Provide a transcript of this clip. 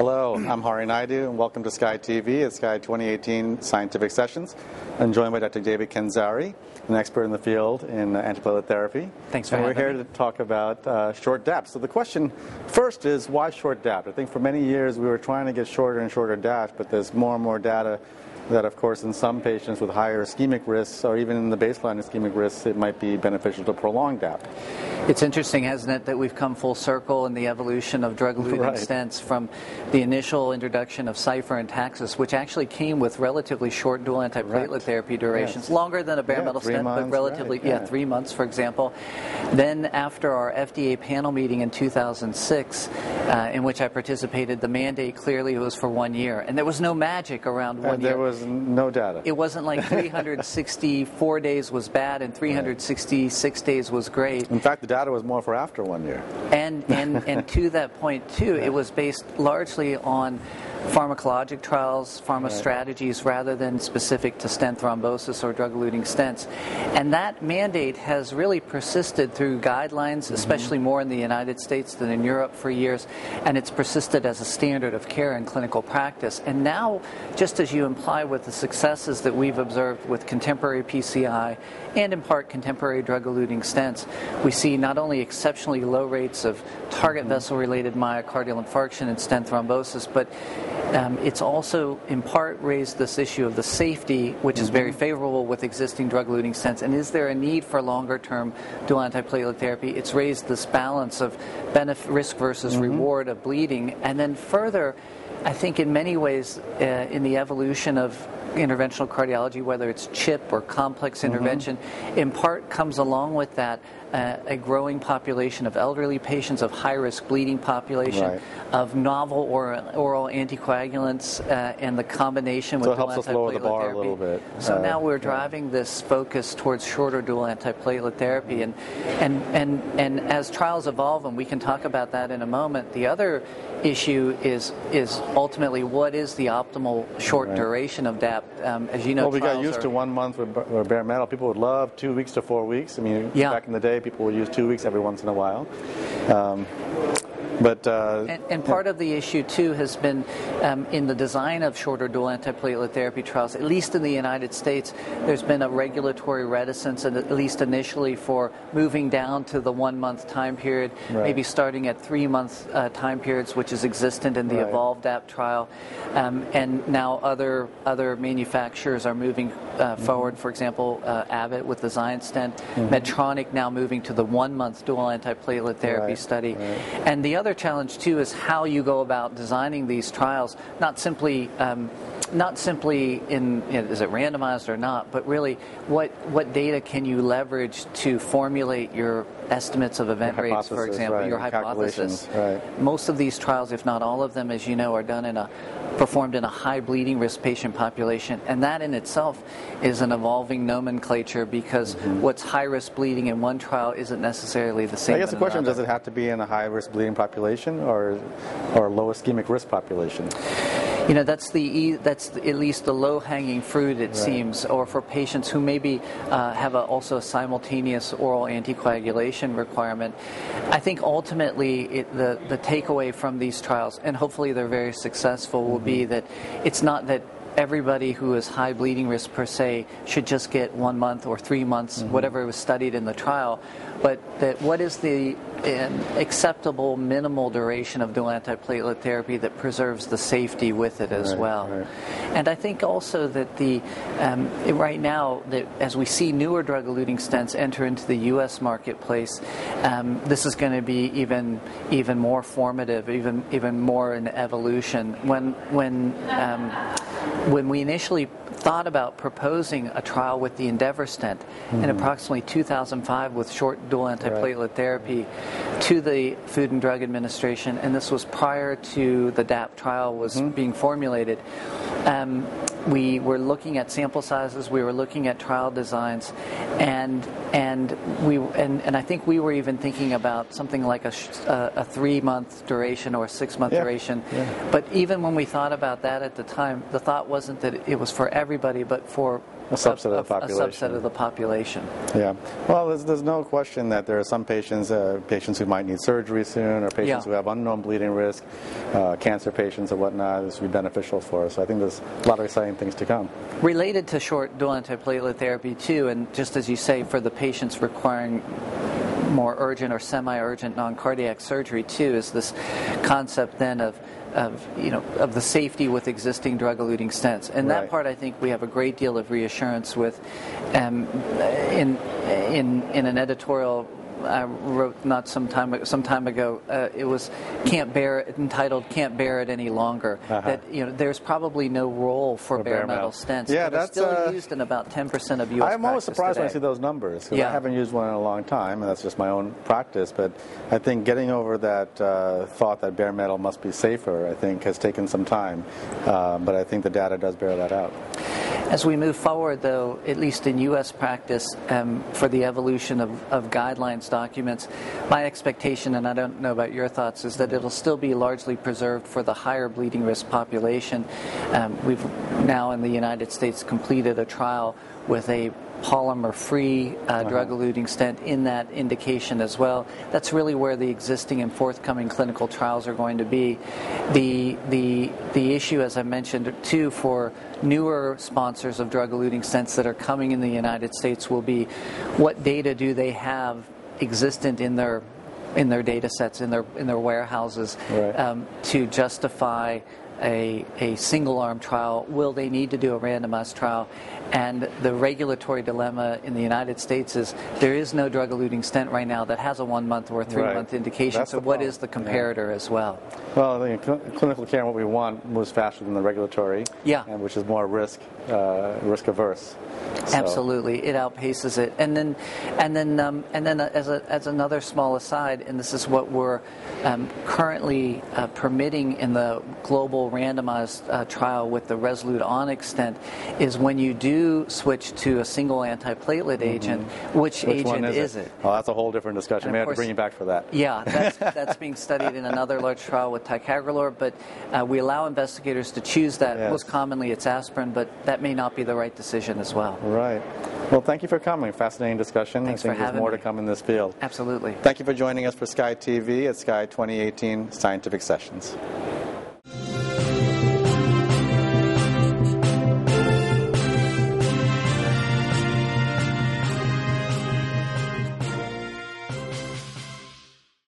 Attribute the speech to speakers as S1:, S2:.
S1: Hello, I'm Hari Naidu, and welcome to SCAI TV at SCAI 2018 Scientific Sessions. I'm joined by Dr. David Kandzari, an expert in the field in uh, antiplatelet therapy.
S2: Thanks for
S1: And we're here
S2: me.
S1: to talk about uh, short DAPT. So the question first is, why short DAPT? I think for many years we were trying to get shorter and shorter DAPT, but there's more and more data that, of course, in some patients with higher ischemic risks, or even in the baseline ischemic risks, it might be beneficial to prolong that.
S2: It's interesting, hasn't it, that we've come full circle in the evolution of drug-eluting
S1: Right.
S2: stents from the initial introduction of Cypher and Taxus, which actually came with relatively short dual antiplatelet
S1: Correct.
S2: therapy durations,
S1: Yes.
S2: longer than a bare
S1: Yeah,
S2: metal stent,
S1: months,
S2: but relatively,
S1: right,
S2: yeah,
S1: yeah.
S2: three months, for example. Then, after our FDA panel meeting in 2006, uh, in which I participated, the mandate clearly was for one year, and there was no magic around one
S1: And
S2: year.
S1: there was no data.
S2: it wasn't like 364 days was bad and 366 days was great.
S1: In fact, the data was more for after one year.
S2: And, and, and to that point, too, it was based largely on pharmacologic trials, pharma strategies, rather than specific to stent thrombosis or drug eluting stents. And that mandate has really persisted through guidelines, mm-hmm. especially more in the United States than in Europe for years, and it's persisted as a standard of care in clinical practice. And now, just as you imply with the successes that we've observed with contemporary PCI and in part contemporary drug eluting stents, we see not only exceptionally low rates of target mm-hmm. vessel related myocardial infarction and stent thrombosis, but um, it's also in part raised this issue of the safety, which is very mm-hmm. favorable with existing drug eluting stents. And is there a need for longer term dual antiplatelet therapy? It's raised this balance of benefit, risk versus mm-hmm. reward of bleeding. And then further, I think in many ways, uh, in the evolution of interventional cardiology, whether it's CHIP or complex intervention, in part comes along with that a growing population of elderly patients, of high risk bleeding population,
S1: Right.
S2: of novel oral, oral anticoagulants, uh, and the combination
S1: So
S2: with dual
S1: us lower the
S2: antiplatelet
S1: bar a
S2: therapy.
S1: little bit.
S2: So
S1: Uh,
S2: now we're
S1: yeah.
S2: driving this focus towards shorter dual antiplatelet therapy, and and and and as trials evolve, and we can talk about that in a moment. The other issue is is ultimately what is the optimal short
S1: Right.
S2: duration of DAP? Um, as you know,
S1: well, we got used
S2: are-
S1: to one month with, with bare metal. People would love two weeks to four weeks. I mean,
S2: Yeah.
S1: back in the day, people will use two weeks every once in a while. Um, but uh,
S2: And, and part of the issue too has been um, in the design of shorter dual antiplatelet therapy trials. At least in the United States, there's been a regulatory reticence, and at least initially, for moving down to the one-month time period,
S1: Right.
S2: maybe starting at three-month uh, time periods, which is existent in the
S1: Right.
S2: EVOLVE DAPT trial. Um, and now other other manufacturers are moving uh, forward. For example, uh, Abbott with the Xience stent, Medtronic now moving to the one-month dual antiplatelet therapy
S1: Right,
S2: study. And the other challenge too is how you go about designing these trials. Not simply, um, not simply in you know, is it randomized or not, but really what what data can you leverage to formulate your estimates of event rates, for example,
S1: right,
S2: your hypothesis.
S1: right.
S2: Most of these trials, if not all of them, as you know, are done in a performed in a high bleeding risk patient population, and that in itself is an evolving nomenclature because what's high risk bleeding in one trial isn't necessarily the same.
S1: Mm-hmm. I guess the question:
S2: another.
S1: Does it have to be in a high-risk bleeding population or or low ischemic risk population?
S2: You know, that's the e- that's at least the low-hanging fruit, it seems, or for patients who maybe uh, have a, also a simultaneous oral anticoagulation requirement. I think ultimately it, the the takeaway from these trials, and hopefully they're very successful, will be that it's not that everybody who is high bleeding risk per se should just get one month or three months, whatever was studied in the trial, but that what is the um, acceptable minimal duration of dual antiplatelet therapy that preserves the safety with it as
S1: Right,
S2: well.
S1: right.
S2: And I think also that the um, right now that as we see newer drug-eluting stents enter into the U.S. marketplace, um, this is going to be even even more formative, even even more an evolution. When when um, when we initially thought about proposing a trial with the Endeavor stent in approximately 2005 with short dual antiplatelet therapy to the Food and Drug Administration, and this was prior to the DAPT trial was being formulated. Um, we were looking at sample sizes, we were looking at trial designs, and and we and, and I think we were even thinking about something like a, a, a three month duration or a six month
S1: Yeah,
S2: duration.
S1: yeah.
S2: But even when we thought about that at the time, the thought wasn't that it was for everybody, but for
S1: A subset of the
S2: A
S1: population.
S2: subset of the population.
S1: Yeah. Well, there's, there's no question that there are some patients, uh, patients who might need surgery soon, or patients
S2: Yeah.
S1: who have unknown bleeding risk, uh, cancer patients or whatnot. This would be beneficial for us. So I think there's a lot of exciting things to come.
S2: Related to short dual antiplatelet therapy too, and just as you say, for the patients requiring more urgent or semi-urgent non-cardiac surgery too, is this concept then of of you know of the safety with existing drug-eluting stents, and that part I think we have a great deal of reassurance with. Um, in in in an editorial I wrote not some time some time ago. Uh, it was can't bear it, entitled "Can't Bear It Any Longer."
S1: Uh-huh.
S2: That you know there's probably no role for,
S1: For
S2: bare
S1: bare
S2: metal
S1: metal.
S2: stents.
S1: Yeah, that's,
S2: still
S1: uh,
S2: used in about 10% of U.S.
S1: I'm always surprised when I see those numbers because
S2: Yeah.
S1: I haven't used one in a long time, and that's just my own practice. But I think getting over that uh, thought that bare metal must be safer, I think, has taken some time. Uh, but I think the data does bear that out.
S2: As we move forward, though, at least in U.S. practice, um, for the evolution of, of guidelines documents, my expectation, and I don't know about your thoughts, is that it'll still be largely preserved for the higher bleeding risk population. Um, we've now in the United States completed a trial with a polymer-free uh, drug-eluting stent in that indication as well. That's really where the existing and forthcoming clinical trials are going to be. The the the issue, as I mentioned, too, for newer sponsors of drug-eluting stents that are coming in the United States will be what data do they have existent in their in their data sets in their in their warehouses
S1: Right.
S2: um, to justify a, a single arm trial? Will they need to do a randomized trial? And the regulatory dilemma in the United States is there is no drug eluting stent right now that has a one month or three month indication.
S1: That's
S2: so,
S1: the
S2: what is the
S1: problem. Yeah.
S2: comparator as well?
S1: Well, think cl- clinical care what we want moves faster than the regulatory,
S2: Yeah.
S1: and which is more risk uh, risk averse. So-
S2: Absolutely, it outpaces it. And then, and then, um, and then, uh, as a, as another small aside, and this is what we're um, currently uh, permitting in the global randomized uh, trial with the Resolute Onyx stent, is when you do switch to a single antiplatelet agent, which,
S1: Mm-hmm. Which
S2: agent
S1: is, it? Oh, that's a whole different discussion.
S2: And
S1: We have to bring you back for that.
S2: Yeah, that's, that's being studied in another large trial with ticagrelor, but uh, we allow investigators to choose that.
S1: Yes.
S2: Most commonly, it's aspirin, but that may not be the right decision as well.
S1: Right. Well, thank you for coming. Fascinating discussion.
S2: Thanks
S1: I think
S2: for
S1: there's more
S2: me.
S1: to come in this field.
S2: Absolutely.
S1: Thank you for joining us for SCAI TV at SCAI 2018 Scientific Sessions.